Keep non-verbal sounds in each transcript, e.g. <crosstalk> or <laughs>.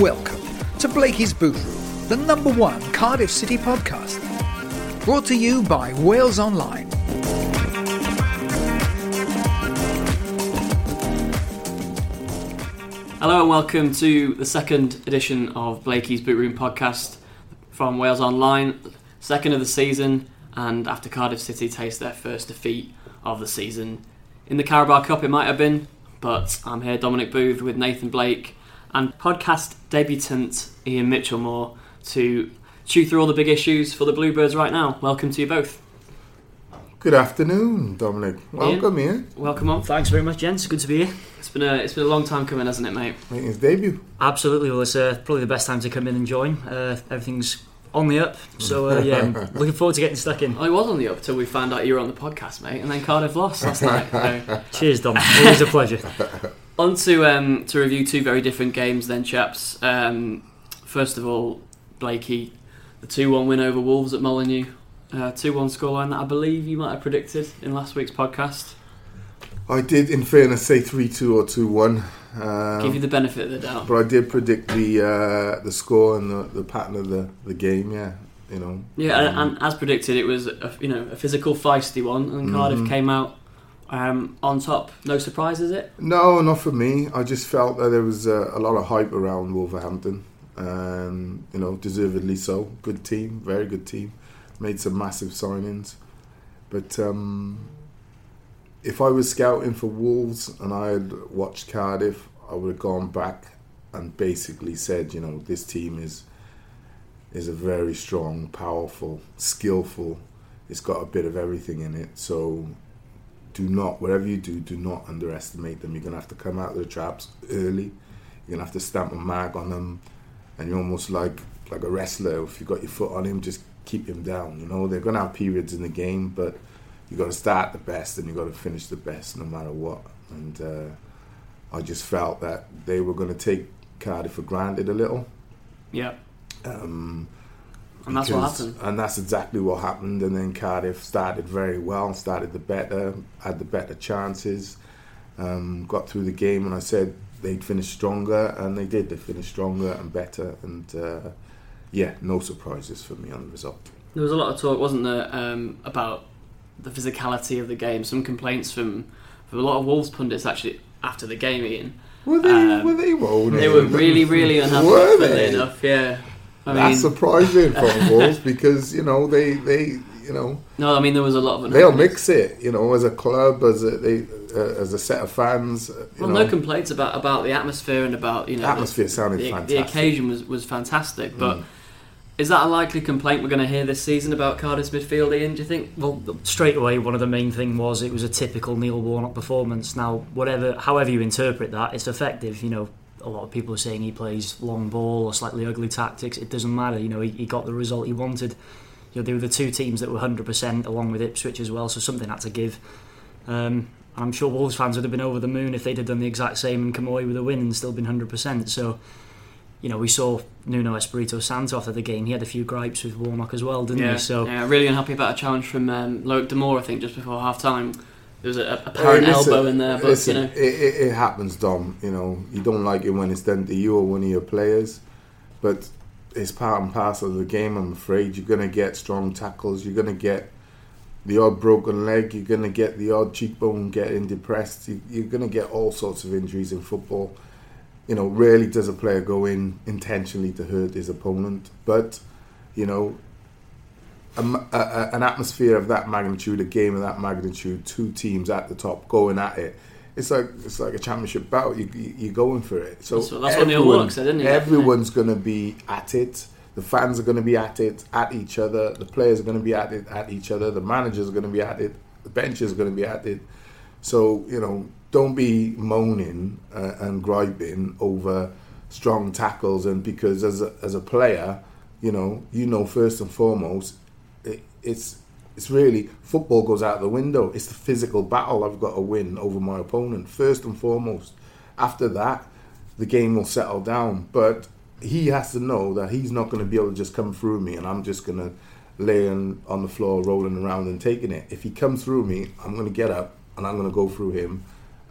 Welcome to Blakey's Boot Room, the number one Cardiff City podcast. Brought to you by Wales Online. Hello and welcome to the second edition of Blakey's Boot Room podcast from Wales Online, second of the season, and after Cardiff City taste their first defeat of the season in the Carabao Cup, it might have been, but I'm here, Dominic Booth, with Nathan Blake and podcast debutant Ian Mitchell Moore to chew through all the big issues for the Bluebirds right now. Welcome to you both. Good afternoon, Dominic. Welcome here. Welcome on. Thanks very much, gents. Good to be here. It's been a it's been a long time coming, hasn't it, mate? Making his debut. Absolutely. Well, it's uh, probably the best time to come in and join. Uh, everything's on the up, so uh, yeah, I'm <laughs> looking forward to getting stuck in. Well, it was on the up till we found out you were on the podcast, mate, and then Cardiff lost last <laughs> night. So. Cheers, Dom. Always a pleasure. <laughs> On to um, to review two very different games, then, chaps. Um, first of all, Blakey, the two-one win over Wolves at Molineux, uh, two-one scoreline that I believe you might have predicted in last week's podcast. I did, in fairness, say 3 2 or 2 1. Um, Give you the benefit of the doubt. but I did predict the uh, the score and the, the pattern of the, the game, yeah. You know. Yeah, Um, and, and as predicted, it was a, you know a physical, feisty one, and Mm-hmm. Cardiff came out um, on top. No surprise, is it? No, not for me. I just felt that there was uh, a lot of hype around Wolverhampton. Um, you know, deservedly so. Good team, very good team. Made some massive signings. But um, if I was scouting for Wolves and I had watched Cardiff, I would have gone back and basically said, you know, this team is is a very strong, powerful, skillful. It's got a bit of everything in it. So do not, whatever you do, do not underestimate them. You're gonna have to come out of the traps early. You're gonna have to stamp a mag on them, and you're almost like like a wrestler. If you've got your foot on him, just keep him down. You know they're gonna have periods in the game, but you got to start the best and you got to finish the best, no matter what. And uh, I just felt that they were gonna take Cardiff for granted a little. Yeah, Um, and that's what happened. And that's exactly what happened. And then Cardiff started very well, started the better, had the better chances, um, got through the game. And I said they'd finish stronger, and they did. They finished stronger and better. And uh, yeah, no surprises for me on the result. There was a lot of talk, wasn't there, um, about the physicality of the game. Some complaints from from a lot of Wolves pundits actually after the game, Ian. Were they? Um, were they rolling? They were really, really <laughs> unhappy. Were they? enough, yeah. I That's mean, surprising <laughs> from Wolves because you know they they you know no, I mean there was a lot of. they'll mix it. You know, as a club, as a they uh, as a set of fans. uh, You Well, know, no complaints about about the atmosphere and about you know The atmosphere sounded the, fantastic. The occasion was was fantastic, but. Mm. Is that a likely complaint we're going to hear this season about Cardiff's midfield, Ian? Do you think? Well, straight away, one of the main thing was it was a typical Neil Warnock performance. Now, whatever, however you interpret that, it's effective. You know, a lot of people are saying he plays long ball or slightly ugly tactics. It doesn't matter. You know, he, he got the result he wanted. You know, they were the two teams that were 100% along with Ipswich as well, so something had to give. Um, and I'm sure Wolves fans would have been over the moon if they'd have done the exact same and come away with a win and still been 100%. So, you know, we saw Nuno Espirito Santo after the game. He had a few gripes with Warnock as well, didn't yeah, he? So, yeah, really unhappy about a challenge from um, Loic Damour, I think, just before half time. There was a, a apparent Hey, listen, elbow in there, but listen, you know. it, it, it happens, Dom. You know, you don't like it when it's done to you or one of your players, but it's part and parcel of the game. I'm afraid you're going to get strong tackles. You're going to get the odd broken leg. You're going to get the odd cheekbone getting depressed. You, you're going to get all sorts of injuries in football. You know, rarely does a player go in intentionally to hurt his opponent, but you know, a, a- an atmosphere of that magnitude, a game of that magnitude, two teams at the top going at it. It's like it's like a championship bout. You, you you're going for it. So That's what- that's what Neil everyone- Warnock said, didn't he? Everyone's going to be at it. The fans are going to be at it, at each other. The players are going to be at it, at each other. The managers are going to be at it, The benches are going to be at it. So you know, don't be moaning uh, and griping over strong tackles, and because as a, as a player, you know, you know first and foremost, it's it's really football goes out the window. It's the physical battle I've got to win over my opponent first and foremost. After that, the game will settle down. But he has to know that he's not going to be able to just come through me, and I'm just going to lay on, on the floor, rolling around and taking it. If he comes through me, I'm going to get up and I'm going to go through him,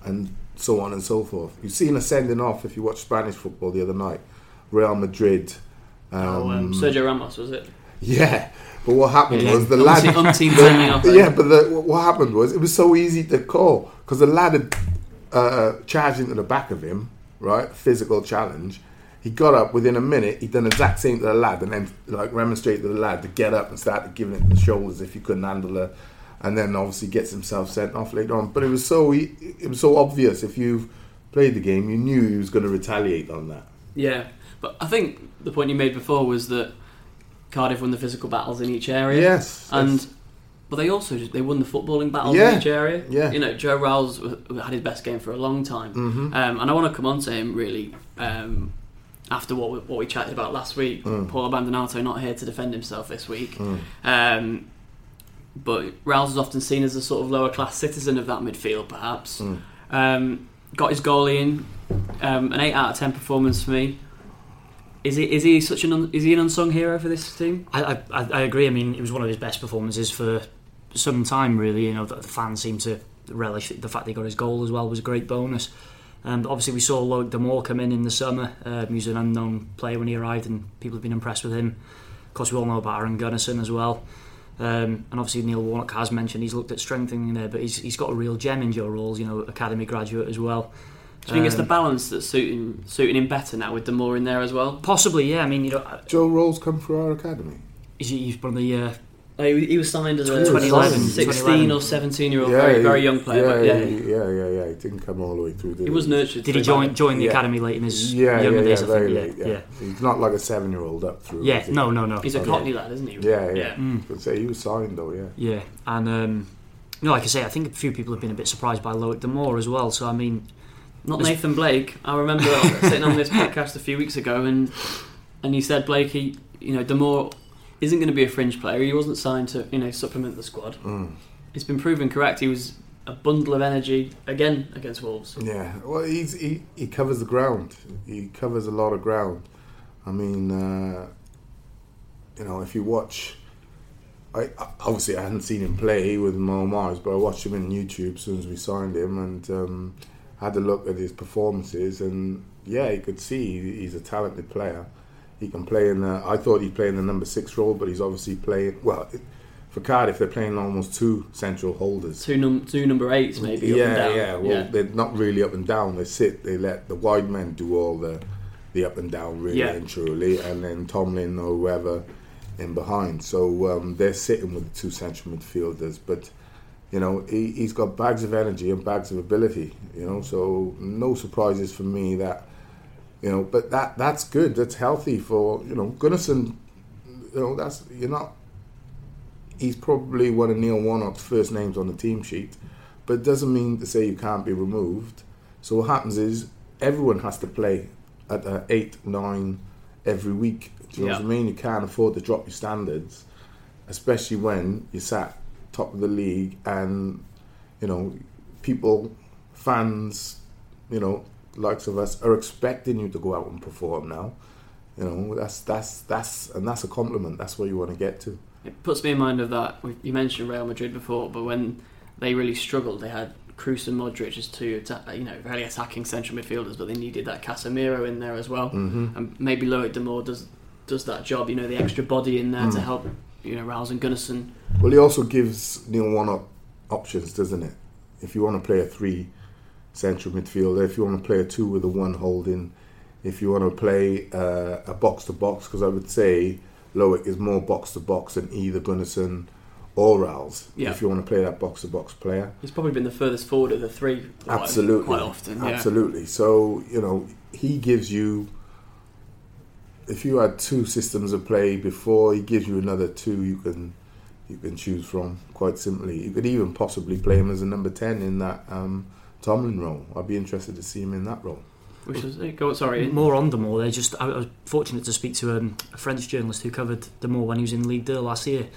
and so on and so forth. You've seen a sending off if you watch Spanish football the other night. Real Madrid. Um, oh, um, Sergio Ramos was it? Yeah, but what happened Yeah. was the lad. umpteen sending off, eh? yeah, but the, what happened was it was so easy to call because the lad had uh, charged into the back of him, right? Physical challenge. He got up within a minute. He'd done the exact same to the lad, and then like remonstrated to the lad to get up and start giving it the shoulders if he couldn't handle it, and then obviously gets himself sent off later on. But it was so it was so obvious if you've played the game, you knew he was going to retaliate on that. Yeah, but I think the point you made before was that Cardiff won the physical battles in each area. Yes, and yes. but they also they won the footballing battles Yeah, in each area. yeah. you know Joe Ralls had his best game for a long time, Mhm. um, and I want to come on to him really um, after what we, what we chatted about last week. Mm. Paul Abbandonato not here to defend himself this week. Mm. Um, but Rouse is often seen as a sort of lower class citizen of that midfield, perhaps. Mm. Um, got his goalie in, um, an eight out of ten performance for me. Is he is he such an un, is he an unsung hero for this team? I, I, I agree. I mean, it was one of his best performances for some time, really. You know, the fans seem to relish the fact that he got his goal as well was a great bonus. Um, obviously, we saw Loic Damour come in in the summer. Um, he was an unknown player when he arrived, and people have been impressed with him. Of course, we all know about Aron Gunnarsson as well. Um, and obviously, Neil Warnock has mentioned he's looked at strengthening there, but he's, he's got a real gem in Joe Ralls, you know, academy graduate as well. Do you think it's the Um, balance that's suiting suiting him better now with Damour in there as well? Possibly, yeah. I mean, you know, Joe Ralls come through our academy. he's, he's one of the uh, Oh, he, he was signed as a 2011, 16 or 17 year old, very, he- very young player. but yeah, yeah, yeah, yeah, yeah. He didn't come all the way through. Did he was nurtured. Did he through join that. join the Yeah. academy late in his Yeah, yeah, younger yeah, days? I very think. late. yeah, Yeah. he's not like a seven-year-old up through. yeah. is he? No, no, no. He's a Yeah. Cockney lad, isn't he? Yeah, yeah. Yeah. Mm. I say he was signed though. Yeah. Yeah, and um, you know, like I say, I think a few people have been a bit surprised by Loic Damour as well. So I mean, Not There's- Nathan Blake. I remember <laughs> sitting on this podcast a few weeks ago, and and you said Blake, he, you know, Damour isn't going to be a fringe player. He wasn't signed to you know supplement the squad. Mm. It's been proven correct. He was a bundle of energy again against Wolves. Yeah. Well, he's he, he covers the ground. He covers a lot of ground. I mean, uh, you know, if you watch. I I- obviously I hadn't seen him play with Mo Mars, but I watched him in YouTube as soon as we signed him and um, had a look at his performances. And yeah, you could see he's a talented player. He can play in. The, I thought he'd play in the number six role, but he's obviously playing. Well, it, for Cardiff, they're playing almost two central holders. Two num two number eights maybe. yeah, up and down. yeah. Well, yeah. they're not really up and down. They sit. They let the wide men do all the the up and down, really Yeah. and truly, and then Tomlin or whoever in behind. So um, they're sitting with the two central midfielders, but. You know, he, he's got bags of energy and bags of ability. You know, so no surprises for me that, you know, but that that's good. That's healthy for you know Gunnarsson. You know, that's you're not. He's probably one of Neil Warnock's first names on the team sheet, but it doesn't mean to say you can't be removed. So what happens is everyone has to play at uh, eight, nine every week. Do you know what I mean? You can't afford to drop your standards, especially when you're sat top of the league and you know people, fans, you know, likes of us are expecting you to go out and perform now. You know, that's that's that's and that's a compliment. That's where you want to get to. It puts me in mind of that. You mentioned Real Madrid before, but when they really struggled, they had Kroos and Modric as two, you know, very attacking central midfielders, but they needed that Casemiro in there as well, Mm-hmm. and maybe Loic Damour does does that job. You know, the extra body in there to Mm. help, you know, Rouse and Gunnarsson. Well, he also gives Neil Warnock options, doesn't it? If you want to play a three central midfielder, if you want to play a two with a one holding, if you want to play uh, a box to box, because I would say Loic is more box to box than either Gunnarsson or Rouse. Yeah. If you want to play that box to box player, He's probably been the furthest forward of the three. absolutely, quite often. Yeah. absolutely. So you know he gives you. If you had two systems of play before, he gives you another two. You can you can choose from. Quite simply, you could even possibly play him as a number ten in that um, Tomlin role. I'd be interested to see him in that role. Which is go sorry. More on Damour. They just I was fortunate to speak to um, a French journalist who covered Damour when he was in League Two last year.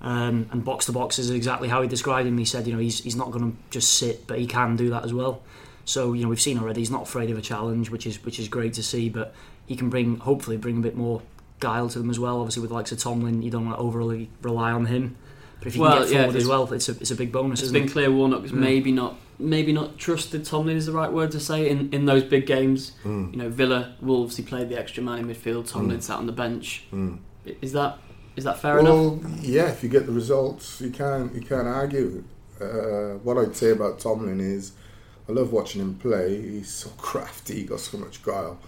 Um, and box to box is exactly how he described him. He said, you know, he's he's not going to just sit, but he can do that as well. So you know, we've seen already he's not afraid of a challenge, which is which is great to see. But he can bring, hopefully, bring a bit more guile to them as well. Obviously, with the likes of Tomlin, you don't want to overly rely on him. But if you Well, can get yeah, forward as well, it's a it's a big bonus. It's isn't been it? clear Warnock's Mm. maybe not maybe not trusted Tomlin is the right word to say in, in those big games. Mm. You know, Villa, Wolves, he played the extra man in midfield. Tomlin Mm. sat on the bench. Mm. Is that is that fair enough? well, yeah, if you get the results, you can't you can't argue. Uh, what I'd say about Tomlin is, I love watching him play. He's so <laughs> crafty. He got so much guile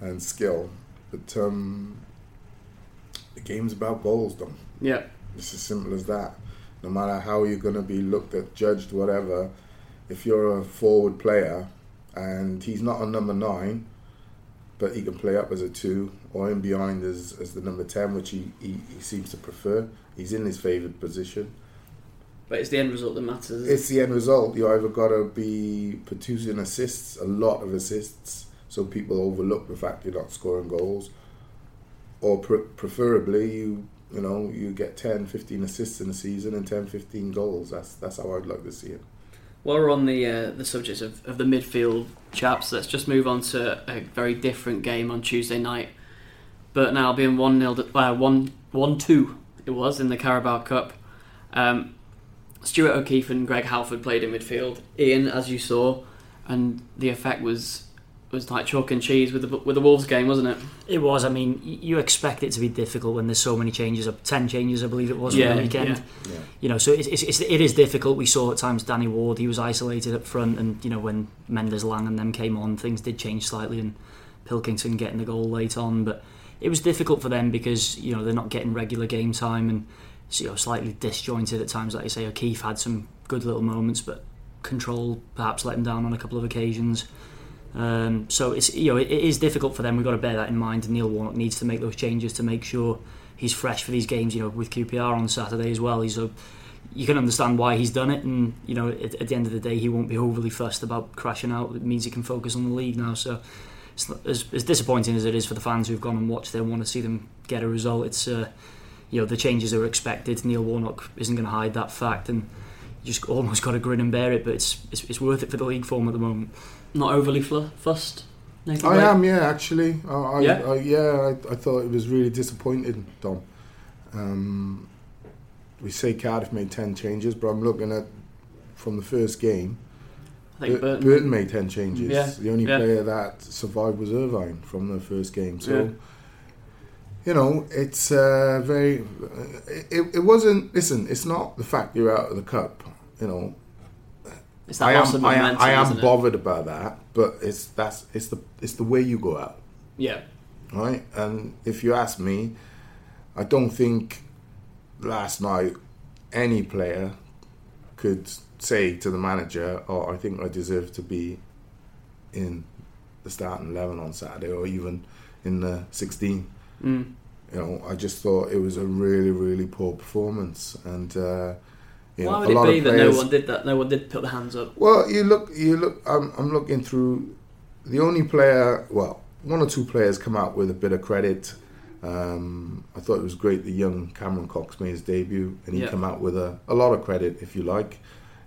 and skill. But um, the game's about goals, Dom. Yeah, It's as simple as that. No matter how you're going to be looked at, judged, whatever, if you're a forward player and he's not a number nine, but he can play up as a two or in behind as, as the number 10, which he, he, he seems to prefer, he's in his favoured position. but it's the end result that matters. It's the end result. You either got to be producing assists, a lot of assists, so people overlook the fact you're not scoring goals, or pre- preferably you you know you get 10, 15 assists in a season and 10, 15 goals. That's that's how I'd like to see it. While we're on the uh, the subject of, of the midfield chaps, let's just move on to a very different game on Tuesday night. But Burton Albion one 0 uh, one one two it was in the Carabao Cup. Um, Stuart O'Keefe and Greg Halford played in midfield. Ian, as you saw, and the effect was was like chalk and cheese with the with the Wolves game, wasn't it? It was. I mean, you expect it to be difficult when there's so many changes. Of ten changes, I believe it was Yeah, for the weekend. yeah. Yeah. You know, so it's, it's, it's, it is difficult. We saw at times Danny Ward he was isolated up front, and you know when Mendez Laing and them came on, things did change slightly, and Pilkington getting the goal late on, but it was difficult for them because you know they're not getting regular game time and so, you know slightly disjointed at times. Like you say, O'Keefe had some good little moments, but control perhaps let him down on a couple of occasions. Um, so it's you know it, it is difficult for them. We've got to bear that in mind. Neil Warnock needs to make those changes to make sure he's fresh for these games. You know, with QPR on Saturday as well. He's a you can understand why he's done it, and you know at, at the end of the day he won't be overly fussed about crashing out. It means he can focus on the league now. So it's not, as, as disappointing as it is for the fans who've gone and watched them want to see them get a result. It's uh, you know the changes are expected. Neil Warnock isn't going to hide that fact, and you just almost got to grin and bear it. But it's, it's it's worth it for the league form at the moment. Not overly fl- fussed. Nathan I am, yeah, actually. I, I, Yeah? I, yeah, I, I thought it was really disappointing, Dom. Um, we say Cardiff made 10 changes, but I'm looking at from the first game, I think Burton. Burton made 10 changes. Yeah, The only yeah. player that survived was Irvine from the first game. So, Yeah. you know, it's uh, very. It, it wasn't. Listen, it's not the fact you're out of the cup. You know, It's that I loss am. of I am. I am isn't it? bothered about that, but it's that's it's the it's the way you go out Yeah, right? And if you ask me, I don't think last night any player could say to the manager, "Oh, I think I deserve to be in the starting eleven on Saturday, or even in the 16." mm. You know, I just thought it was a really, really poor performance, and uh, you Why know, would it be that players. no one did that? No one did put their hands up. Well, you look, you look. I'm, I'm looking through. The only player, well, one or two players come out with a bit of credit. Um, I thought it was great that young Cameron Coxe made his debut, and he Yeah. come out with a, a lot of credit, if you like.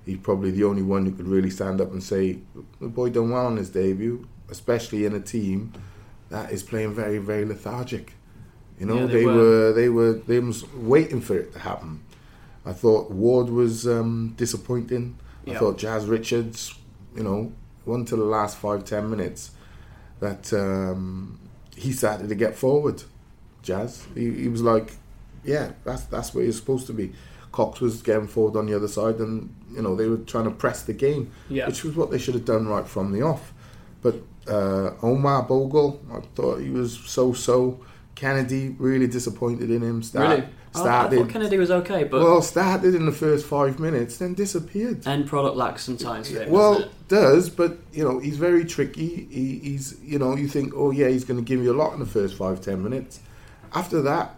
He's probably the only one who could really stand up and say the boy done well on his debut, especially in a team that is playing very, very lethargic. You know, Yeah, they they, were. were. they were they was waiting for it to happen. I thought Ward was um, disappointing. I thought Jazz Richards, you know, one to the last five ten minutes, that um, he started to get forward. Jazz, he, he was like, yeah, that's that's where you're supposed to be. Coxe was getting forward on the other side, and you know they were trying to press the game, Yeah. which was what they should have done right from the off. But uh, Omar Bogle, I thought he was so-so. Kennedy really disappointed in him. Start, really? I- I, thought Kennedy was okay, but well, started in the first five minutes, then disappeared. end product lacks sometimes. Him, Well, does, but you know he's very tricky. He, he's you know you think oh yeah he's going to give you a lot in the first five ten minutes. After that,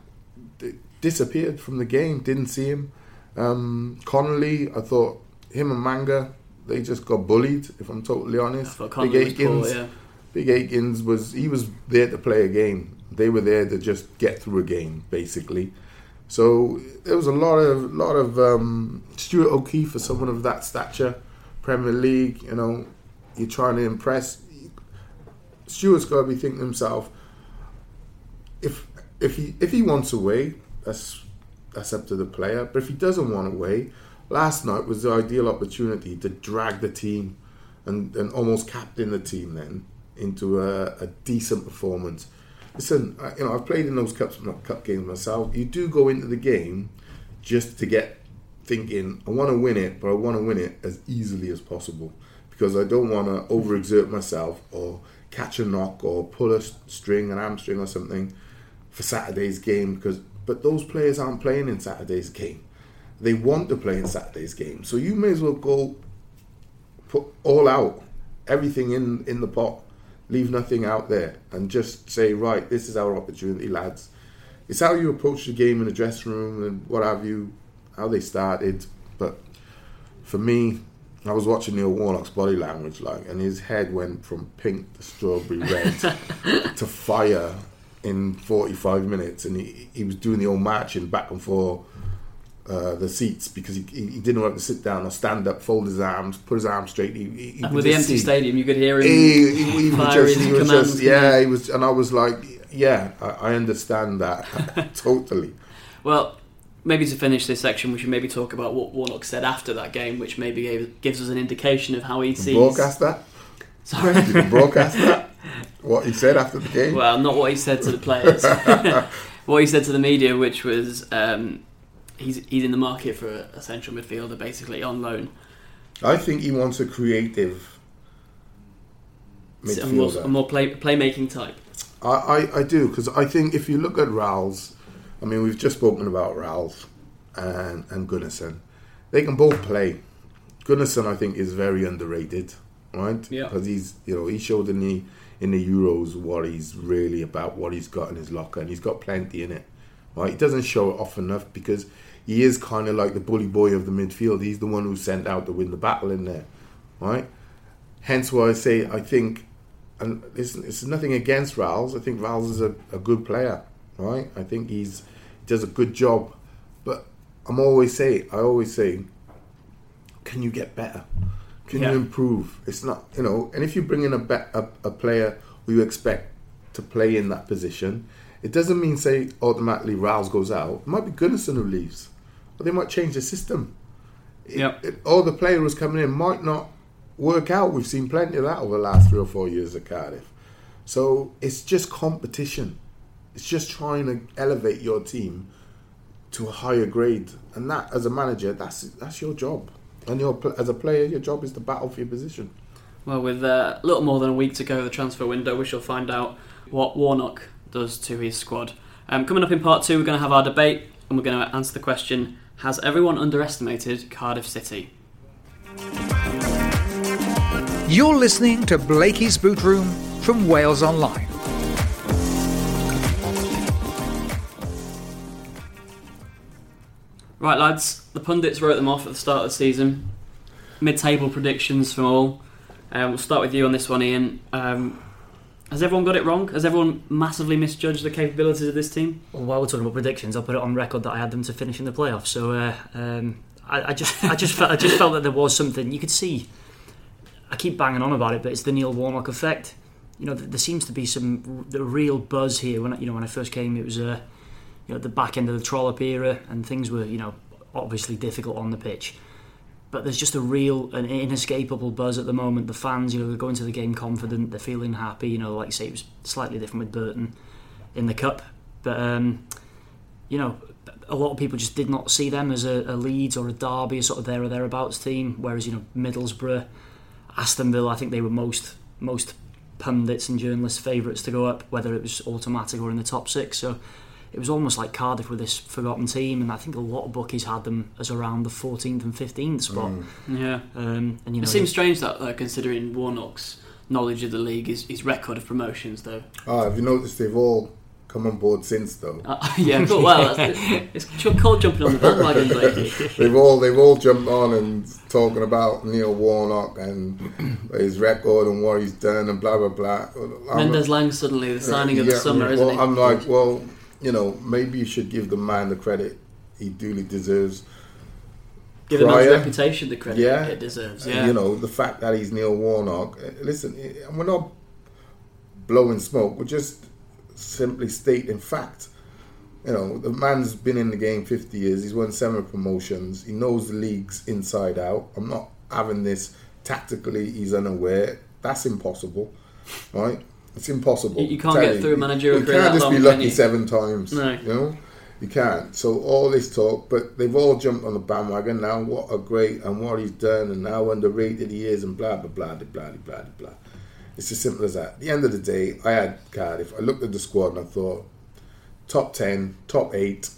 disappeared from the game. Didn't see him. Um, Connolly, I thought him and Manga, they just got bullied. If I'm totally honest, Big Connolly was Aikens, poor, yeah. Big Aikens was he was there to play a game. They were there to just get through a game, basically. So there was a lot of lot of um, Stuart O'Keefe for someone of that stature, Premier League. You know, you're trying to impress. Stuart's got to be thinking himself, if if he if he wants away, that's that's up to the player. But if he doesn't want away, last night was the ideal opportunity to drag the team and, and almost captain the team then into a, a decent performance. Listen, I, you know I've played in those cups cup games myself. You do go into the game just to get thinking I want to win it, but I want to win it as easily as possible because I don't want to overexert myself or catch a knock or pull a string, an hamstring or something for Saturday's game. Because but those players aren't playing in Saturday's game. They want to play in Saturday's game, so you may as well go put all out, everything in in the pot, leave nothing out there, and just say, right, this is our opportunity, lads. It's how you approach the game in the dressing room and what have you, how they started. But for me, I was watching Neil Warnock's body language, like, and his head went from pink to strawberry red <laughs> to fire in 45 minutes, and he, he was doing the old marching back and forth uh, the seats because he, he, didn't how to sit down or stand up, fold his arms, put his arms straight. He, he, And with the empty see. stadium, you could hear him. He, he, he was just, he was commands, just, yeah, he was, and I was like, yeah, I, I understand that <laughs> totally. Well, maybe to finish this section, we should maybe talk about what Warnock said after that game, which maybe gave, gives us an indication of how he sees. Broadcast that? Sorry. Broadcast that? What he said after the game? Well, not what he said to the players. <laughs> <laughs> what he said to the media, which was um, he's he's in the market for a, a central midfielder, basically on loan. I think he wants a creative A more, midfielder. a more play, playmaking type. I, I, I do because I think if you look at Ralls, I mean we've just spoken about Ralls and and Gunnarsson. They can both play. Gunnarsson I think is very underrated, right? Yeah. Because he's you know he showed in the in the Euros what he's really about, what he's got in his locker, and he's got plenty in it. Right? He doesn't show it off enough because he is kind of like the bully boy of the midfield. He's the one who's sent out to win the battle in there, right? Hence why I say I think and it's, it's nothing against Ralls. I think Ralls is a, a good player, right? I think he's he does a good job, but I'm always say I always say, can you get better? Can Yeah. you improve? It's not you know, and if you bring in a, be, a a player who you expect to play in that position, it doesn't mean say automatically Ralls goes out. It might be Gunnarsson who leaves, or they might change the system. It- Yep. it- or the player who's coming in might not work out. We've seen plenty of that over the last three or four years at Cardiff. So it's just competition. It's just trying to elevate your team to a higher grade, and that, as a manager, that's that's your job. And your as a player, your job is to battle for your position. Well, with uh, a little more than a week to go of the transfer window, we shall find out what Warnock does to his squad. Um, coming up in part two, we're going to have our debate and we're going to answer the question Has everyone underestimated Cardiff City? You're listening to Blakey's Boot Room from Wales Online. Right, lads, the pundits wrote them off at the start of the season. Mid table predictions from all. Um, we'll start with you on this one, Ian. Um, has everyone got it wrong? Has everyone massively misjudged the capabilities of this team? Well, while we're talking about predictions, I'll put it on record that I had them to finish in the playoffs. So uh, um, I, I just, I just, felt, I just felt that there was something you could see. I keep banging on about it, but it's the Neil Warnock effect. You know, there seems to be some the real buzz here. When you know, when I first came, it was uh, you know the back end of the Trollope era, and things were you know obviously difficult on the pitch. But there's just a real, an inescapable buzz at the moment. The fans, you know, they're going to the game confident, they're feeling happy. You know, like you say, it was slightly different with Burton in the cup, but um, you know, a lot of people just did not see them as a, a Leeds or a Derby, a sort of there or thereabouts team. Whereas you know, Middlesbrough, Aston Villa, I think they were most most pundits and journalists' favourites to go up, whether it was automatic or in the top six. So it was almost like Cardiff with this forgotten team, and I think a lot of bookies had them as around the 14th and 15th spot. Yeah. Um, and you know, It seems strange that, though, considering Warnock's knowledge of the league, his, his record of promotions, though. Ah, have you noticed they've all come on board since though. Uh, <laughs> yeah, cool. Well, <laughs> it's called jumping on the bandwagon, Blakey. <laughs> they've all they've all jumped on and talking about Neil Warnock and <clears throat> his record and what he's done and blah blah blah. I'm- Mendez-Laing suddenly the signing of the summer, well, isn't it? I'm like, well, you know, maybe you should give the man the credit he duly deserves. Given his reputation the credit Yeah. it deserves. And, Yeah, You know, the fact that he's Neil Warnock. uh, Listen, eh, we're not blowing smoke. We're just simply stating fact. You know, the man's been in the game 50 years. He's won seven promotions. He knows the leagues inside out. I'm not having this tactically. He's unaware. That's impossible, right? It's impossible. You- you can't get through a managerial You career can't just be long, can lucky seven times. No. You know, you can't. So all this talk, but they've all jumped on the bandwagon now. What a great and what he's done, and how underrated he is, and blah blah blah blah blah blah blah. blah. It's as simple as that. At the end of the day, I had Cardiff. I looked at the squad and I thought, top ten, top eight,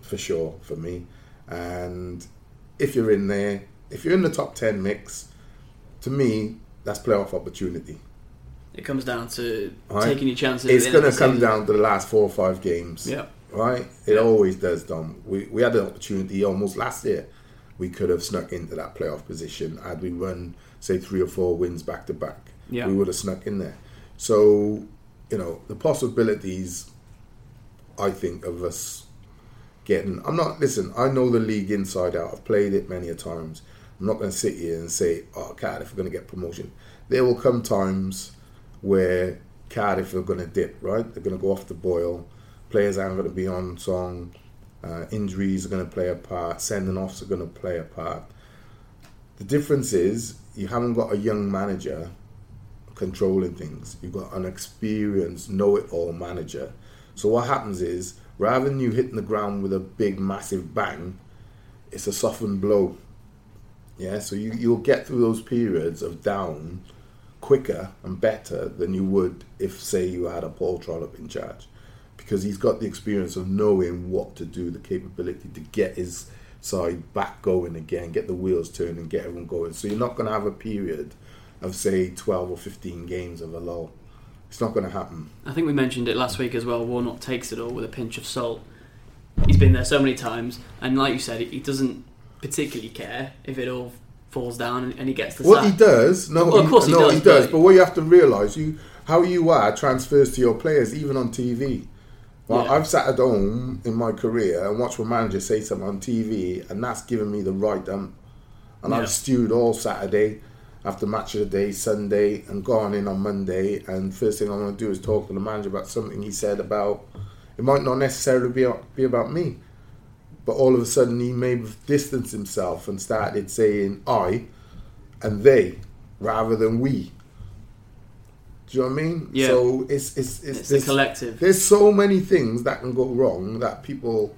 for sure for me. And if you're in there, if you're in the top ten mix, to me, that's playoff opportunity. It comes down to Right. taking your chances. It's at the end going to come season. down to the last four or five games. Yeah. Right? It always does, Dom. We, we had an opportunity almost last year. We could have snuck into that playoff position had we run, say, three or four wins back to back. Yeah. We would have snuck in there. So, you know, the possibilities, I think, of us getting. I'm not, listen, I know the league inside out. I've played it many a times. I'm not going to sit here and say, oh, God, if we're going to get promotion. There will come times where Cardiff are going to dip, right? They're going to go off the boil. Players aren't going to be on song. Uh, injuries are going to play a part. Sending offs are going to play a part. The difference is you haven't got a young manager controlling things. You've got an experienced, know-it-all manager. So what happens is, rather than you hitting the ground with a big, massive bang, it's a softened blow. Yeah, so you, you'll get through those periods of down quicker and better than you would if, say, you had a Paul Trollope in charge. Because he's got the experience of knowing what to do, the capability to get his side back going again, get the wheels turning, get everyone going. So you're not going to have a period of, say, 12 or 15 games of a lull. It's not going to happen. I think we mentioned it last week as well. Warnock takes it all with a pinch of salt. He's been there so many times, and like you said, he doesn't particularly care if it all falls down and, and he gets the What sack. he does, no, Well, of he- course he no, does, he does. but- But what you have to realise, you how you are transfers to your players, even on TV. Well, Yeah. I've sat at home in my career and watched my manager say something on TV, and that's given me the right um. And Yeah. I've stewed all Saturday, after match of the day, Sunday, and gone in on Monday. And first thing I want to do is talk to the manager about something he said about. It might not necessarily be be about me, but all of a sudden he may have distanced himself and started saying I and they rather than we. Do you know what I mean? Yeah. So it's it's it's, It's there's- collective. There's so many things that can go wrong that people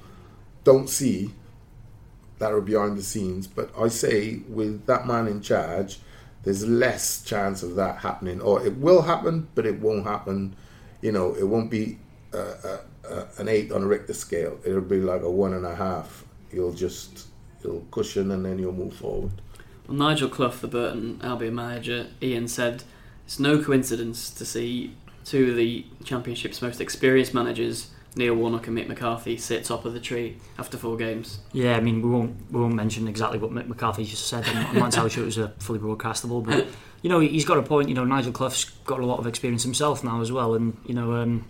don't see that are behind the scenes. But I say with that man in charge, there's less chance of that happening, or it will happen, but it won't happen. You know, it won't be uh, uh, uh, an eight on a Richter scale. It'll be like a one and a half. You'll just you'll cushion and then you'll move forward. Well, Nigel Clough, the Burton Albion manager, Ian said it's no coincidence to see two of the Championship's most experienced managers, Neil Warnock and Mick McCarthy, sit top of the tree after four games. Yeah, I mean, we won't we won't mention exactly what Mick McCarthy just said. I'm, I'm not entirely sure it was a fully broadcastable, but you know, he's got a point. You know, Nigel Clough's got a lot of experience himself now as well, and you know, um,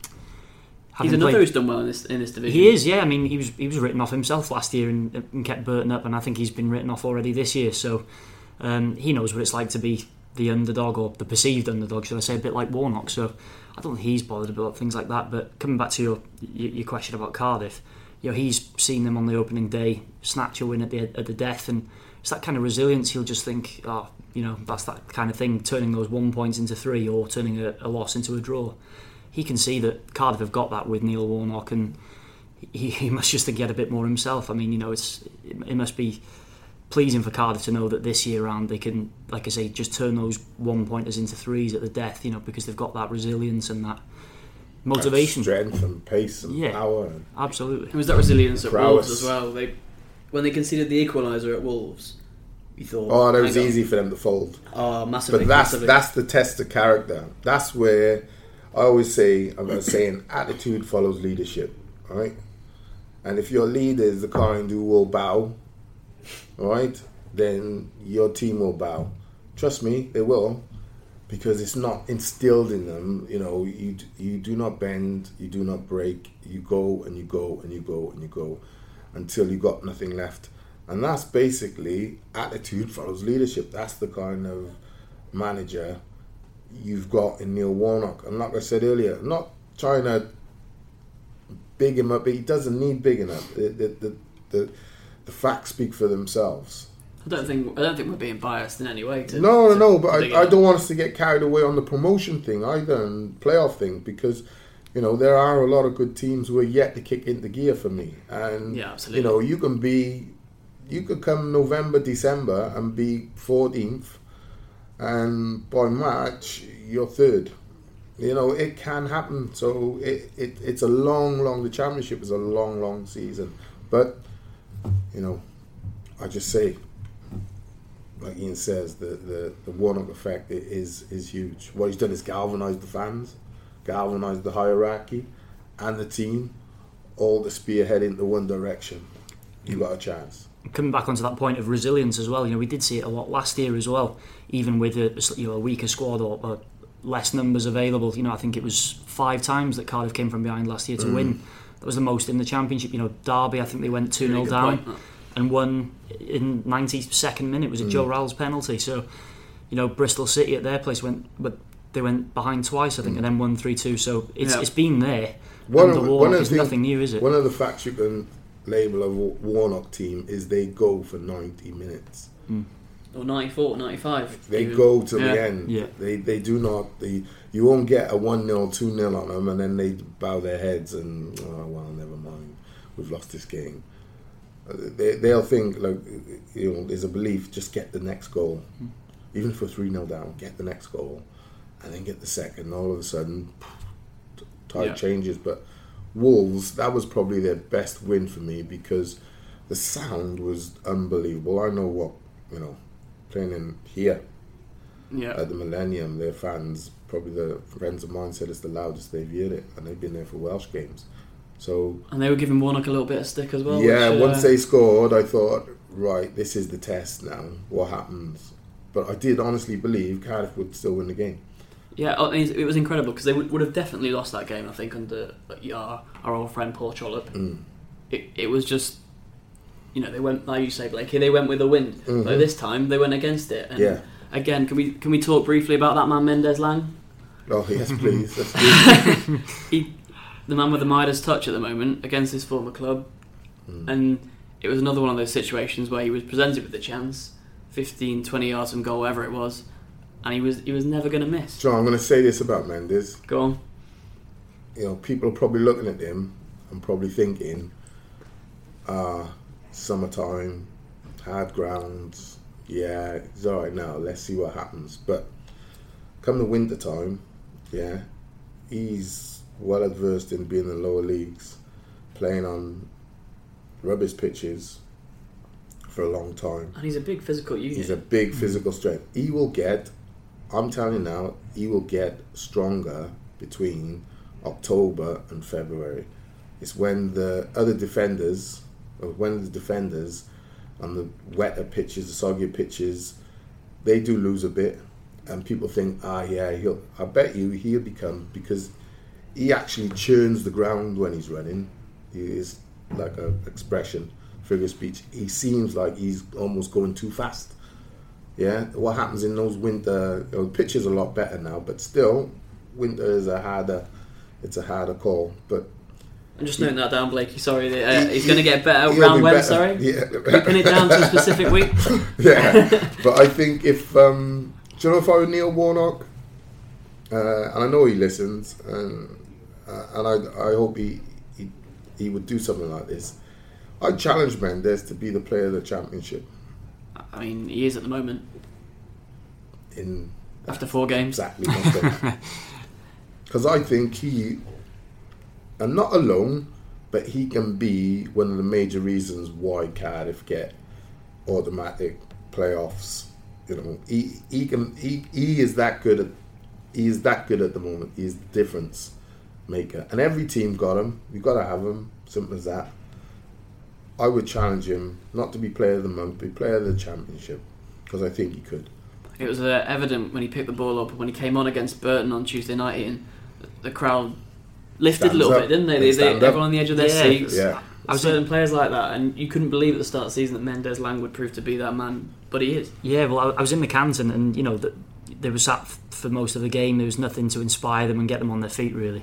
He's having another played- who's done well in this in this division. He is, yeah. I mean, he was he was written off himself last year and, and kept Burton up, and I think he's been written off already this year. So um, he knows what it's like to be the underdog or the perceived underdog, should I say, a bit like Warnock. So I don't think he's bothered about things like that. But coming back to your your, your question about Cardiff, you know, he's seen them on the opening day snatch a win at the at the death, and it's that kind of resilience. He'll just think, oh, you know, that's that kind of thing, turning those one points into three or turning a, a loss into a draw. He can see that Cardiff have got that with Neil Warnock and he, he must just think he had a bit more himself. I mean, you know, it's it, it must be pleasing for Cardiff to know that this year round they can, like I say, just turn those one pointers into threes at the death. You know, because they've got that resilience and that motivation. strength and pace and Yeah. power. And, Absolutely. It was that resilience at Prowess. Wolves as well. They when they conceded the equaliser at Wolves, you thought, oh, that was easy for them to fold. Oh, massively. But that's massively. that's the test of character. That's where I always say, I'm going to say, an attitude follows leadership, all right? And if your leader is the kind who will bow, all right, then your team will bow. Trust me, they will, because it's not instilled in them. You know, you you do not bend, you do not break. You go and you go and you go and you go until you got nothing left. And that's basically attitude follows leadership. That's the kind of manager you've got in Neil Warnock. And like I said earlier, I'm not trying to big him up, but he doesn't need big enough. The the the, the, the facts speak for themselves. I don't think I don't think we're being biased in any way. To, No, no, no. But I, I don't want us to get carried away on the promotion thing either and playoff thing because you know there are a lot of good teams who are yet to kick into gear for me. And Yeah, absolutely. you know you can be, you could come November, December and be 14th, and by March you're third. You know it can happen. So it, it it's a long, long. The championship is a long, long season. But you know, I just say like Ian says, the, the, the Warnock effect is is huge. What he's done is galvanised the fans, galvanised the hierarchy, and the team, all to spearhead into one direction. You got a chance. Coming back onto that point of resilience as well, you know, we did see it a lot last year as well, even with a, you know, a weaker squad or, or less numbers available. You know, I think it was five times that Cardiff came from behind last year to mm. win. That was the most in the championship. You know, Derby, I think they went 2 0 Really down point, and won in 92nd minute. It was a mm. Joe Rowell's penalty. So, you know, Bristol City at their place went, but they went behind twice, I think, and mm. then won 3 2. So it's, Yeah. it's been there. One of, Warnock. one of the nothing new, is it? One of the facts you can label a Wa- Warnock team is they go for 90 minutes. Or 94, 95. They even. go to Yeah. the end. Yeah. They they do not. They you won't get a one 0 two 0 on them, and then they bow their heads and oh well, never mind. We've lost this game. Uh, They they'll think like you know there's a belief just get the next goal, even if we're three 0 down, get the next goal, and then get the second. All of a sudden, tide Yeah. changes. But Wolves that was probably their best win for me because the sound was unbelievable. I know what you know playing in here Yeah. at the Millennium, their fans, probably the friends of mine said it's the loudest they've heard it, and they've been there for Welsh games. So And they were giving Warnock a little bit of stick as well. yeah, which, uh, once they scored, I thought, right, this is the test now. What happens? But I did honestly believe Cardiff would still win the game. Yeah, I it was incredible because they would, would have definitely lost that game, I think, under like, our, our old friend Paul Trollope. Mm. It, it was just, you know, they went, like you say, Blakey, they went with the wind. But this time they went against it. And Mm-hmm. Yeah. Again, can we can we talk briefly about that man Mendez Laing? Oh yes, <laughs> please. That's <laughs> good. He, the man with the Midas touch at the moment against his former club, Mm. and it was another one of those situations where he was presented with the chance, 15, 20 yards from goal, whatever it was, and he was he was never going to miss. so I'm going to say this about Mendez. Go on. you know, people are probably looking at him and probably thinking, ah, summertime, hard grounds, yeah, it's all right now, let's see what happens. But come the winter time, yeah, he's well adversed in being in the lower leagues, playing on rubbish pitches for a long time. And he's a big physical unit. He's a big physical strength. He will get, I'm telling you now, he will get stronger between October and February. It's when the other defenders, or when the defenders on the wetter pitches, the soggier pitches, they do lose a bit. And people think, ah, yeah, he'll, I bet you he'll become, because he actually churns the ground when he's running. He is like an expression, figure of speech. He seems like he's almost going too fast. Yeah, what happens in those winter? You know, pitch a lot better now, but still, winter is a harder. It's a harder call, but I'm just noting that down, Blakey. Sorry, uh, he's going to get better he'll round be when. better. Sorry, <laughs> Yeah. You pin it down to a specific week. <laughs> yeah, but I think if um, do you know if I were Neil Warnock, uh, and I know he listens, and uh, and I I hope he, he he would do something like this. I'd challenge Mendez to be the player of the championship I mean, he is at the moment in after four games. exactly. <laughs> Because I think he, and not alone, but he can be one of the major reasons why Cardiff get automatic playoffs. You know, he he can he, he is that good at he is that good at the moment. He's the difference maker, and every team got him. You got to have him. Simple as that. I would challenge him not to be player of the month, be player of the championship, because I think he could. It was uh, evident when he picked the ball up when he came on against Burton on Tuesday night. Ian, the crowd lifted Stands a little up. bit, didn't they? They They, they everyone on the edge of their Yeah. seats. Yeah, I was certain players like that, and you couldn't believe at the start of the season that Mendez Laing would prove to be that man, but he is. Yeah, well, I, was in the Canton, and you know, the, they were sat f- for most of the game. There was nothing to inspire them and get them on their feet, really.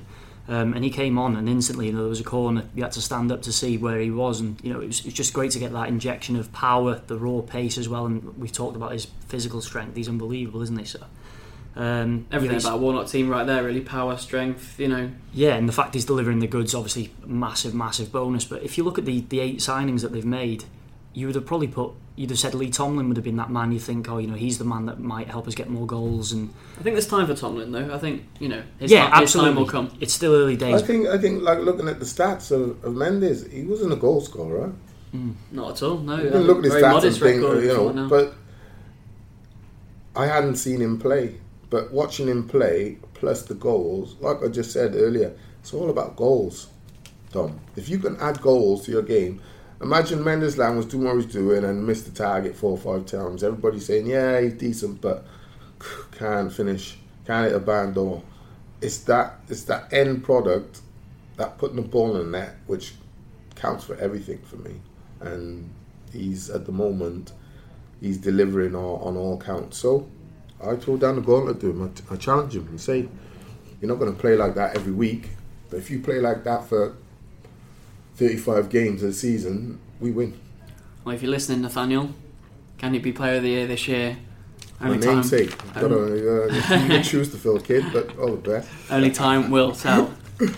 Um, and he came on, and instantly, you know, there was a corner. You had to stand up to see where he was, and you know, it was, it was just great to get that injection of power, the raw pace as well. And we've talked about his physical strength; he's unbelievable, isn't he? So, um, Everything about a Warnock team right there, really power, strength. You know, Yeah, and the fact he's delivering the goods, obviously, massive, massive bonus. But if you look at the, the eight signings that they've made, you would have probably put, you'd have said Lee Tomlin would have been that man. You think, oh, you know, he's the man that might help us get more goals. And I think there's time for Tomlin though. I think you know his, yeah, time, his absolutely, time will come. It's still early days. I think I think like looking at the stats of, of Mendez, he wasn't a goal scorer. Mm. Not at all. No, You can look at his very stats and modest think, uh, record you know, before now. but I hadn't seen him play. But watching him play, plus the goals, like I just said earlier, it's all about goals, Tom. If you can add goals to your game, imagine Mendez Laing was doing what he's doing and missed the target four or five times. Everybody's saying, yeah, he's decent, but <sighs> can't finish, can't hit a band door. It's that, it's that end product, that putting the ball in the net, which counts for everything for me. And he's at the moment, he's delivering all, on all counts. So I throw down the gauntlet to him. I, I challenge him and say, you're not going to play like that every week, but if you play like that for 35 games a season, we win. well, if you're listening, Nathaniel, can you be Player of the Year this year? My Only time, namesake. Got to, uh, you can <laughs> choose to fill, kid, but all the best. only time will tell. <laughs>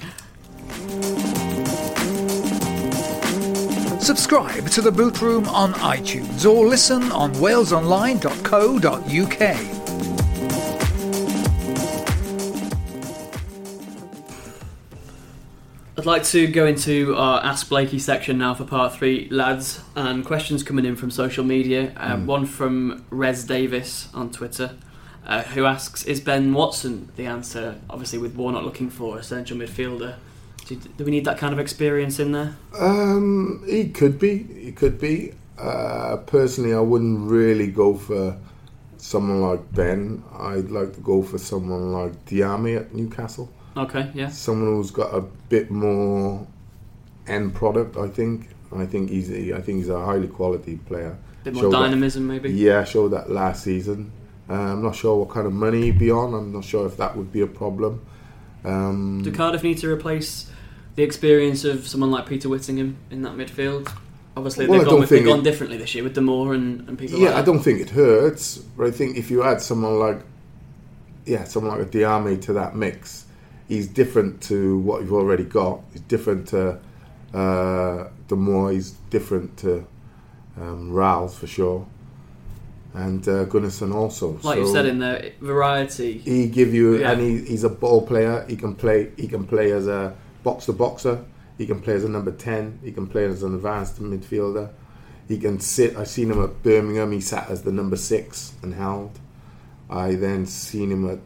Subscribe to the Boot Room on iTunes or listen on walesonline.co.uk. I'd like to go into our Ask Blakey section now for part three, lads, and questions coming in from social media. Uh, One from Rez Davis on Twitter, uh, who asks, "Is Ben Watson the answer?" Obviously, with Warnock looking for a central midfielder, do, do we need that kind of experience in there? Um, he could be. He could be. Uh, personally, I wouldn't really go for someone like Ben. I'd like to go for someone like Diame at Newcastle. Okay, yeah, Someone who's got a bit more end product. I think. I think he's. A, I think he's a highly quality player. bit more Showed that- dynamism maybe. Yeah, showed that last season. Uh, I'm not sure what kind of money he'd be on. I'm not sure if that would be a problem. Um, Do Cardiff need to replace the experience of someone like Peter Whittingham in that midfield? Obviously, Well, they've, gone, with, they've think gone differently this year with Damour and, and people yeah, like I don't think it hurts, but I think if you add someone like, yeah, someone like a Diame to that mix, he's different to what you've already got. He's different to uh. He's different to um, Ralls for sure, and uh, Gunnarsson also. Like you said in there, variety. he give you, Yeah. and he, he's a ball player. He can play. He can play as a box to boxer. He can play as a number ten. He can play as an advanced midfielder. He can sit. I seen him at Birmingham. He sat as the number six and held. I then seen him at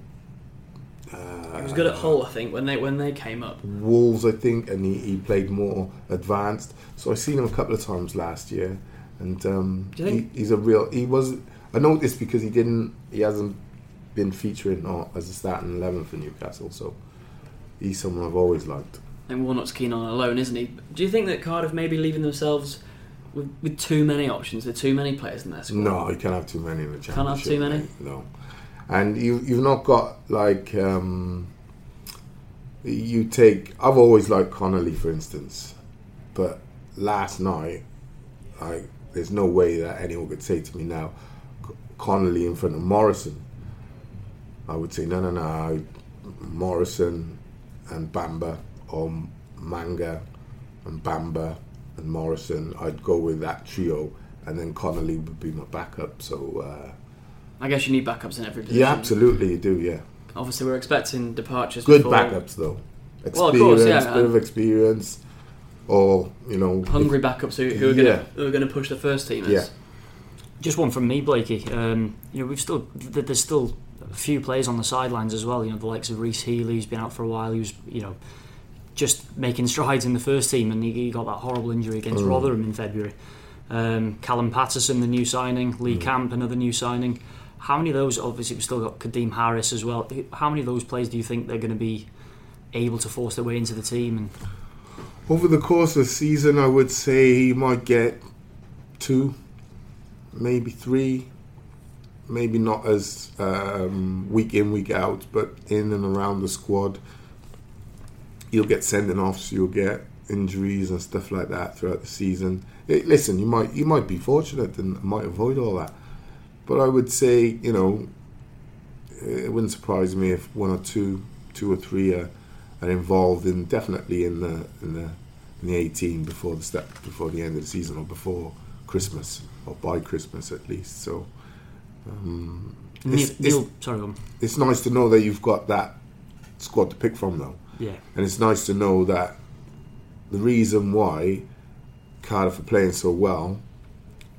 good at Hull, I think, when they when they came up. Wolves, I think, and he, he played more advanced. So I've seen him a couple of times last year, and um, Do you think- he, he's a real. He was. I know this because he didn't. He hasn't been featuring uh, as a starting eleven for Newcastle. So he's someone I've always liked. And Warnock's keen on alone, isn't he? Do you think that Cardiff may be leaving themselves with, with too many options, with too many players in their squad? No, you can't have too many in the championship. Can't have too many? mate, No, and you you've not got like um, you take. I've always liked Connolly, for instance, but last night, like there's no way that anyone could say to me now, Connolly in front of Morrison. I would say no, no, no, Morrison and Bamba or Manga and Bamba and Morrison. I'd go with that trio, and then Connolly would be my backup. So uh, I guess you need backups in every position. yeah, absolutely, you do. Yeah, Obviously, we're expecting departures. good before. backups though. Experience, Well, of course, yeah, bit and- of experience, or you know, Hungry backups who, who are going Yeah. to who are going to push the first teamers. Yeah. Just one from me, Blakey. Um, you know, we've still there's still a few players on the sidelines as well. You know, the likes of Rhys Healey, who's been out for a while. He was, you know, just making strides in the first team, and he, he got that horrible injury against Mm. Rotherham in February. Um, Callum Paterson, the new signing. Mm. Lee Camp, another new signing. How many of those? Obviously, we've still got Kadeem Harris as well. How many of those players do you think they're going to be able to force their way into the team? And Over the course of the season, I would say he might get two, maybe three, maybe not as um, week in, week out, but in and around the squad. You'll get sending offs, you'll get injuries and stuff like that throughout the season. Eh, listen, you might you might be fortunate and might avoid all that, but I would say you know it wouldn't surprise me if one or two, two or three are, are involved in definitely in the in the in the 18 before the step before the end of the season or before Christmas or by Christmas at least. So um, it's, Neil it's, sorry, it's nice to know that you've got that squad to pick from though, yeah, and it's nice to know that the reason why Cardiff are playing so well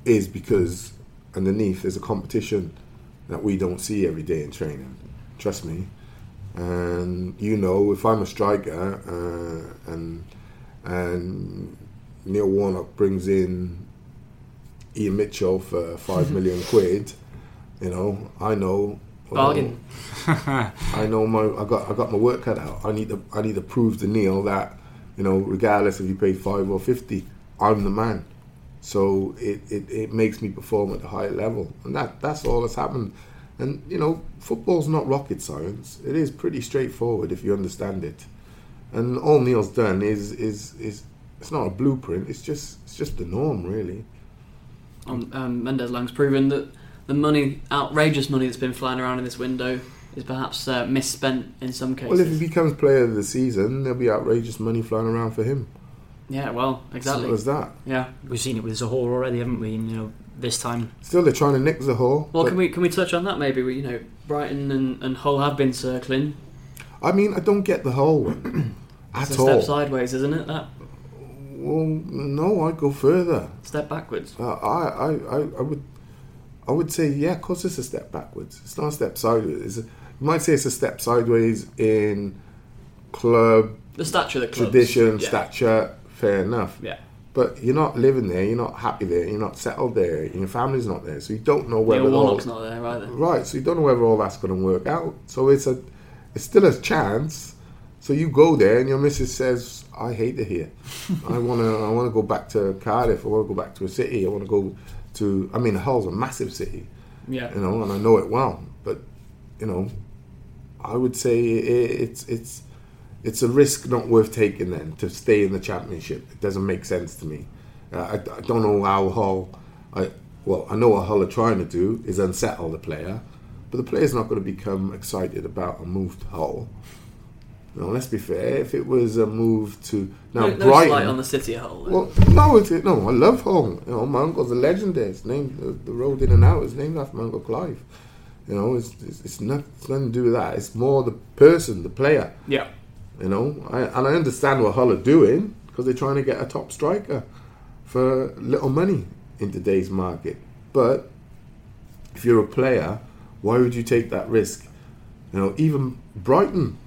is because underneath there's a competition that we don't see every day in training. Trust me. And you know, if I'm a striker uh, and and Neil Warnock brings in Ian Mitchell for five <laughs> million quid, you know, I know. well, Bargain. I know my I got I got my work cut out. I need to I need to prove to Neil that you know regardless if you pay five or fifty, I'm the man. So it, it, it makes me perform at a higher level, and that that's all that's happened. And you know, football's not rocket science. It is pretty straightforward if you understand it. And all Neil's done is is is it's not a blueprint. It's just it's just the norm, really. Um, um, Mendez Laing's proven that the money, outrageous money that's been flying around in this window, is perhaps uh, misspent in some cases. Well, if he becomes player of the season, there'll be outrageous money flying around for him. Yeah, well, exactly. Simple as that. Yeah. we've seen it with Zohore already, haven't we? And, you know, this time Still, they're trying to nick Zohore. Well, can we can we touch on that maybe? We, you know, Brighton and, and Hull have been circling. I mean, I don't get the whole one <clears throat> It's at a all. step sideways, isn't it? That Well, no, I'd go further. step backwards. Uh, I, I, I, I would, I would say, yeah, of course, it's a step backwards. It's not a step sideways. It's a, you might say it's a step sideways in club The stature of the clubs. tradition, yeah. stature. Fair enough. Yeah. But you're not living there. You're not happy there. You're not settled there. Your family's not there, so you don't know whether Neil all- Warnock's not there either. Right, so you don't know whether all that's going to work out. So it's a, it's still a chance. So you go there, and your missus says, "I hate it here. <laughs> I want to, I want to go back to Cardiff. I want to go back to a city. I want to go to. I mean, Hull's a massive city, Yeah. you know, and I know it well. But you know, I would say it, it's it's it's a risk not worth taking. Then to stay in the championship, it doesn't make sense to me. Uh, I, I don't know how Hull. I well, I know what Hull are trying to do is unsettle the player, but the player's not going to become excited about a move to Hull. You know, let's be fair. If it was a move to now no, no Brighton, slight on the city of Hull. though. well, no, it's, no, I love Hull. You know, my uncle's a legend there. It's named the, the road in and out is named after my uncle Clive. You know, it's it's, it's, not, it's nothing to do with that. It's more the person, the player. yeah. You know, I, and I understand what Hull are doing because they're trying to get a top striker for little money in today's market. But if you're a player, why would you take that risk? You know, even Brighton.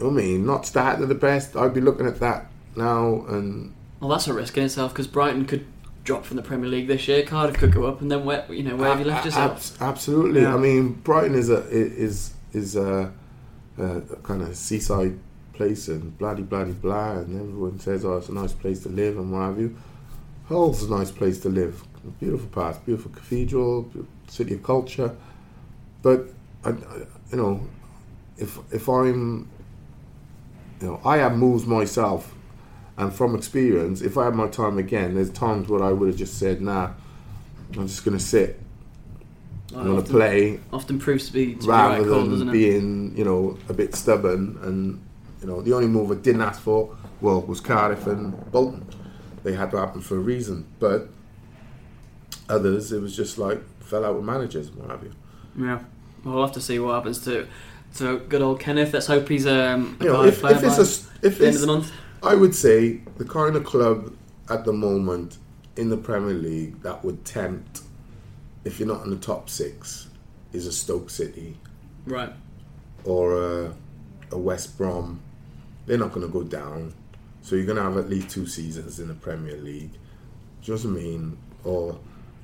I mean, not starting at the best. I'd be looking at that now and Well, that's a risk in itself because Brighton could drop from the Premier League this year. Cardiff could go up, and then where you know where have you left yourself? abs- absolutely. Yeah. I mean, Brighton is a is is a, a kind of seaside place and bloody bloody blah, and everyone says, "Oh, it's a nice place to live," and what have you. Hull's a nice place to live. Beautiful parts, beautiful cathedral, city of culture. But I, I, you know, if if I'm, you know, I have moves myself, and from experience, if I had my time again, there's times where I would have just said, "Nah, I'm just going to I'm going to play often proves to be, to be rather right call, than it? being, you know, a bit stubborn. And you know, the only move I didn't ask for, well, was Cardiff and Bolton. They had to happen for a reason. But others, it was just like fell out with managers, what have you. Yeah. Well, we'll have to see what happens to to good old Kenneth. Let's hope he's um, a You know, if, player if it's a, if the end it's, of the month. I would say the kind of club at the moment in the Premier League that would tempt, if you're not in the top six, is a Stoke City Right. or a, a West Brom. They're not going to go down. So you're going to have at least two seasons in the Premier League. Do you know what I mean? Or,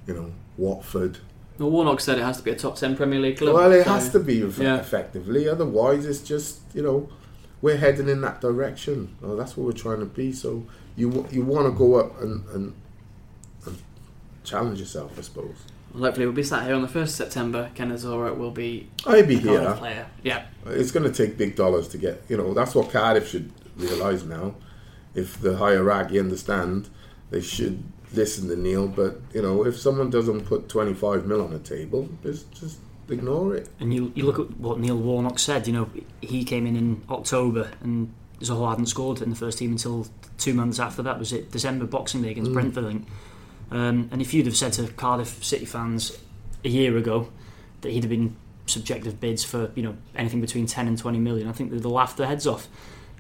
you know, Watford. Well, Warnock said it has to be a top 10 Premier League club. Well, it so- has to be yeah. effectively. Otherwise, it's just, you know, we're heading in that direction. That's what we're trying to be. So you you want to go up and, and, and challenge yourself, I suppose. Well, hopefully, we'll be sat here on the 1st of September. Ken Zohore will be I'd be here. player. Yeah. It's going to take big dollars to get, you know, that's what Cardiff should realise now. If the hierarchy understand, they should listen to Neil. But, you know, if someone doesn't put 25 mil on the table, just, just ignore it. And you, you look at what Neil Warnock said, you know, he came in in October and Zohore hadn't scored in the first team until two months after that. Was it December Boxing Day against Mm. Brentford? I think. Um, and if you'd have said to Cardiff City fans a year ago that he'd have been subject subjective bids for you know anything between 10 and 20 million, I think they'd have laughed their heads off.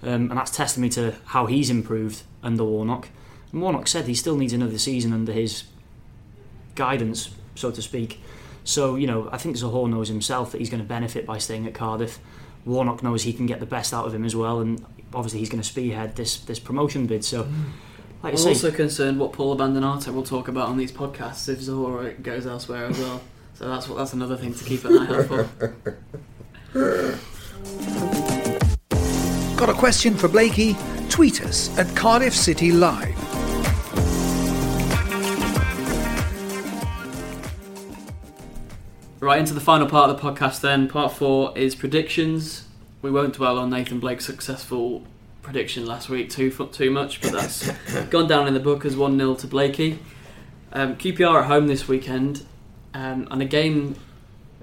Um, and that's testimony to how he's improved under Warnock. And Warnock said he still needs another season under his guidance, so to speak. So, you know, I think Zohore knows himself that he's going to benefit by staying at Cardiff. Warnock knows he can get the best out of him as well, and obviously he's going to spearhead this this promotion bid. So, like I'm say, also concerned what Paul Abbandonato will talk about on these podcasts if Zohore goes elsewhere as well. So that's what that's another thing to keep an eye out for. Got a question for Blakey? Tweet us at Cardiff City Live. Right into the final part of the podcast then. Part four is predictions. We won't dwell on Nathan Blake's successful prediction last week too too much, but that's <coughs> gone down in the book as 1 0 to Blakey. Um, QPR at home this weekend, um, and a game,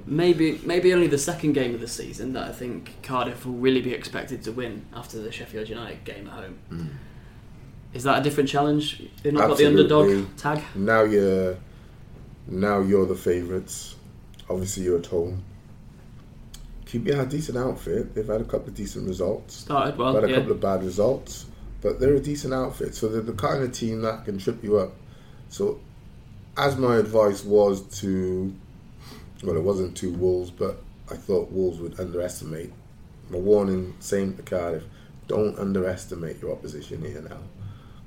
maybe maybe only the second game of the season that I think Cardiff will really be expected to win after the Sheffield United game at home. Is that a different challenge? They've not got the underdog tag. Now you're now you're the favourites. Obviously, you're at home. QPR a decent outfit. They've had a couple of decent results. Started well, had a yeah. couple of bad results, but they're a decent outfit. So they're the kind of team that can trip you up. So, as my advice was to, well, it wasn't to Wolves, but I thought Wolves would underestimate. My warning, same to Cardiff: don't underestimate your opposition here now.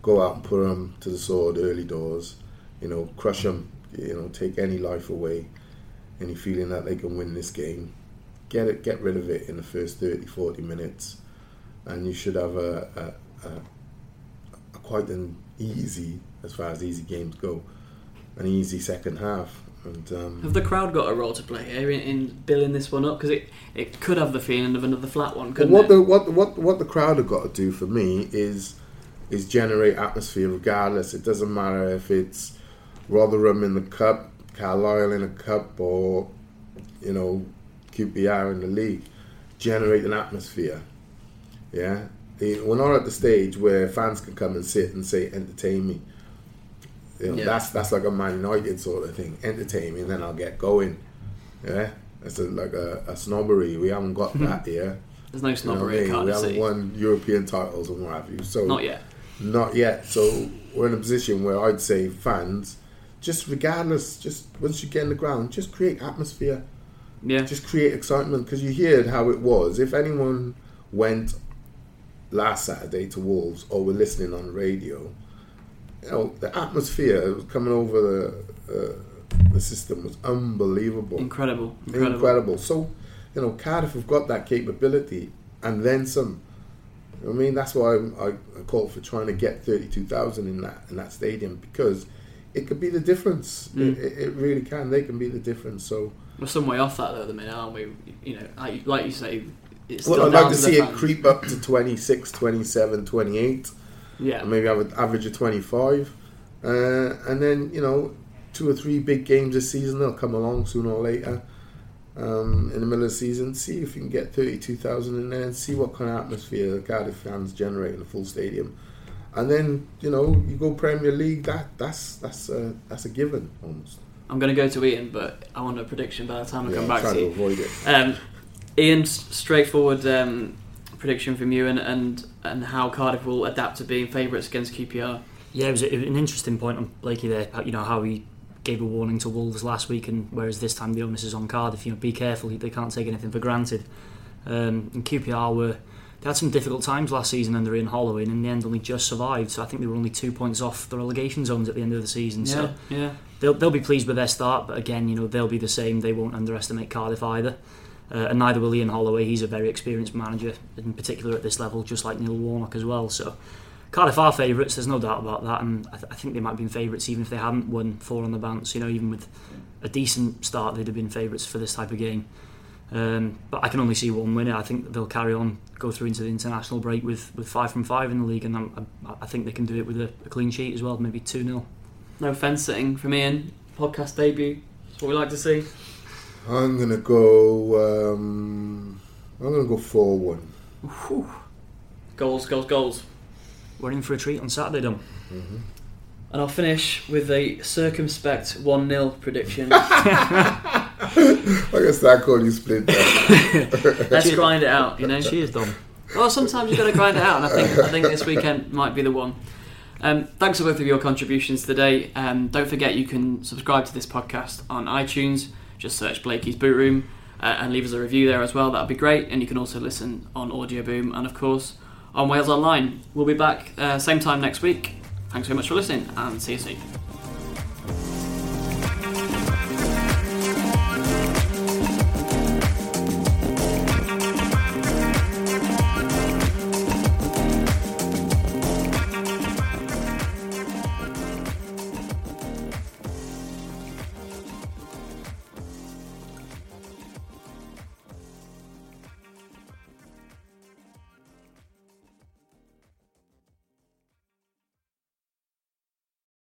Go out and put them to the sword early doors. You know, crush them. You know, take any life away. Any feeling that they can win this game, get it, get rid of it in the first 30, 40 minutes and you should have a, a, a, a quite an easy, as far as easy games go, an easy second half. And um, Have the crowd got a role to play here in, in building this one up? Because it, it could have the feeling of another flat one, couldn't what it? the what what what the crowd have got to do for me is is generate atmosphere regardless. It doesn't matter if it's Rotherham in the cup, Carlisle in a cup, or you know QPR in the league. Generate an atmosphere. Yeah, we're not at the stage where fans can come and sit and say entertain me. You know, Yeah. That's that's like a Man United sort of thing. Entertain me, and then I'll get going. Yeah, it's a, like a, a snobbery. We haven't got <laughs> that here. There's no You know I snobbery mean? We haven't won European titles and what have you. So Not yet. Not yet. So we're in a position where I'd say fans, just regardless, just once you get in the ground, just create atmosphere, Yeah. just create excitement because you heard how it was. If anyone went last Saturday to Wolves or were listening on the radio, you know the atmosphere coming over the uh, the system was unbelievable Incredible. Incredible. incredible. So, you know, Cardiff have got that capability and then some. You know what I mean, that's why I, I call for trying to get thirty-two thousand in that in that stadium because it could be the difference. Mm. It, it, it really can. They can be the difference. So, We're some way off that though at the minute, aren't we? You know, like, like you say, it's well, I'd like to the see it fans. creep up to 26, 27, 28. Yeah. maybe have an average of 25. Uh, and then, you know, two or three big games this season, they'll come along sooner or later um, in the middle of the season. See if you can get 32,000 in there and see what kind of atmosphere the Cardiff fans generate in a full stadium. And then, you know, you go Premier League, that that's that's a, that's a given almost. I'm going to go to Ian, but I want a prediction by the time I Yeah, come back trying to to you. avoid it. Um, Ian's straightforward um, prediction from you and, and and how Cardiff will adapt to being favourites against QPR. Yeah, it was a- an interesting point on Blakey there. how- You know how he gave a warning to Wolves last week, and whereas this time the onus is on Cardiff. You know, be careful; they can't take anything for granted. Um, and QPR were they had some difficult times last season under Ian Holloway, and in the end only just survived. So I think they were only two points off the relegation zones at the end of the season. Yeah, so yeah. They'll they'll be pleased with their start, but again, you know, they'll be the same. They won't underestimate Cardiff either. Uh, and neither will Ian Holloway. He's a very experienced manager, in particular at this level, just like Neil Warnock as well. So Cardiff are favourites. There's no doubt about that, and I, th- I think they might have been favourites even if they hadn't won four on the bounce. You know, even with a decent start, they'd have been favourites for this type of game. Um, but I can only see one winner. I think they'll carry on, go through into the international break with, with five from five in the league, and I'm, I, I think they can do it with a, a clean sheet as well, maybe 2 0. No fence sitting from Ian. Podcast debut. That's what we like to see. I'm gonna go. Um, I'm gonna go four one. Goals, goals, goals. We're in for a treat on Saturday, Dom. And I'll finish with a circumspect 1 0 prediction. <laughs> I guess that call you split. That. <laughs> Let's grind it out, you know? Cheers, Dom. Well, sometimes you've got to grind it out, and I think I think this weekend might be the one. Um, thanks for both of your contributions today. Um, don't forget you can subscribe to this podcast on iTunes. Just search Blakey's Boot Room uh, and leave us a review there as well. That'd be great. And you can also listen on Audio Boom and of course on Wales Online. We'll be back uh, same time next week. Thanks very much for listening, and see you soon.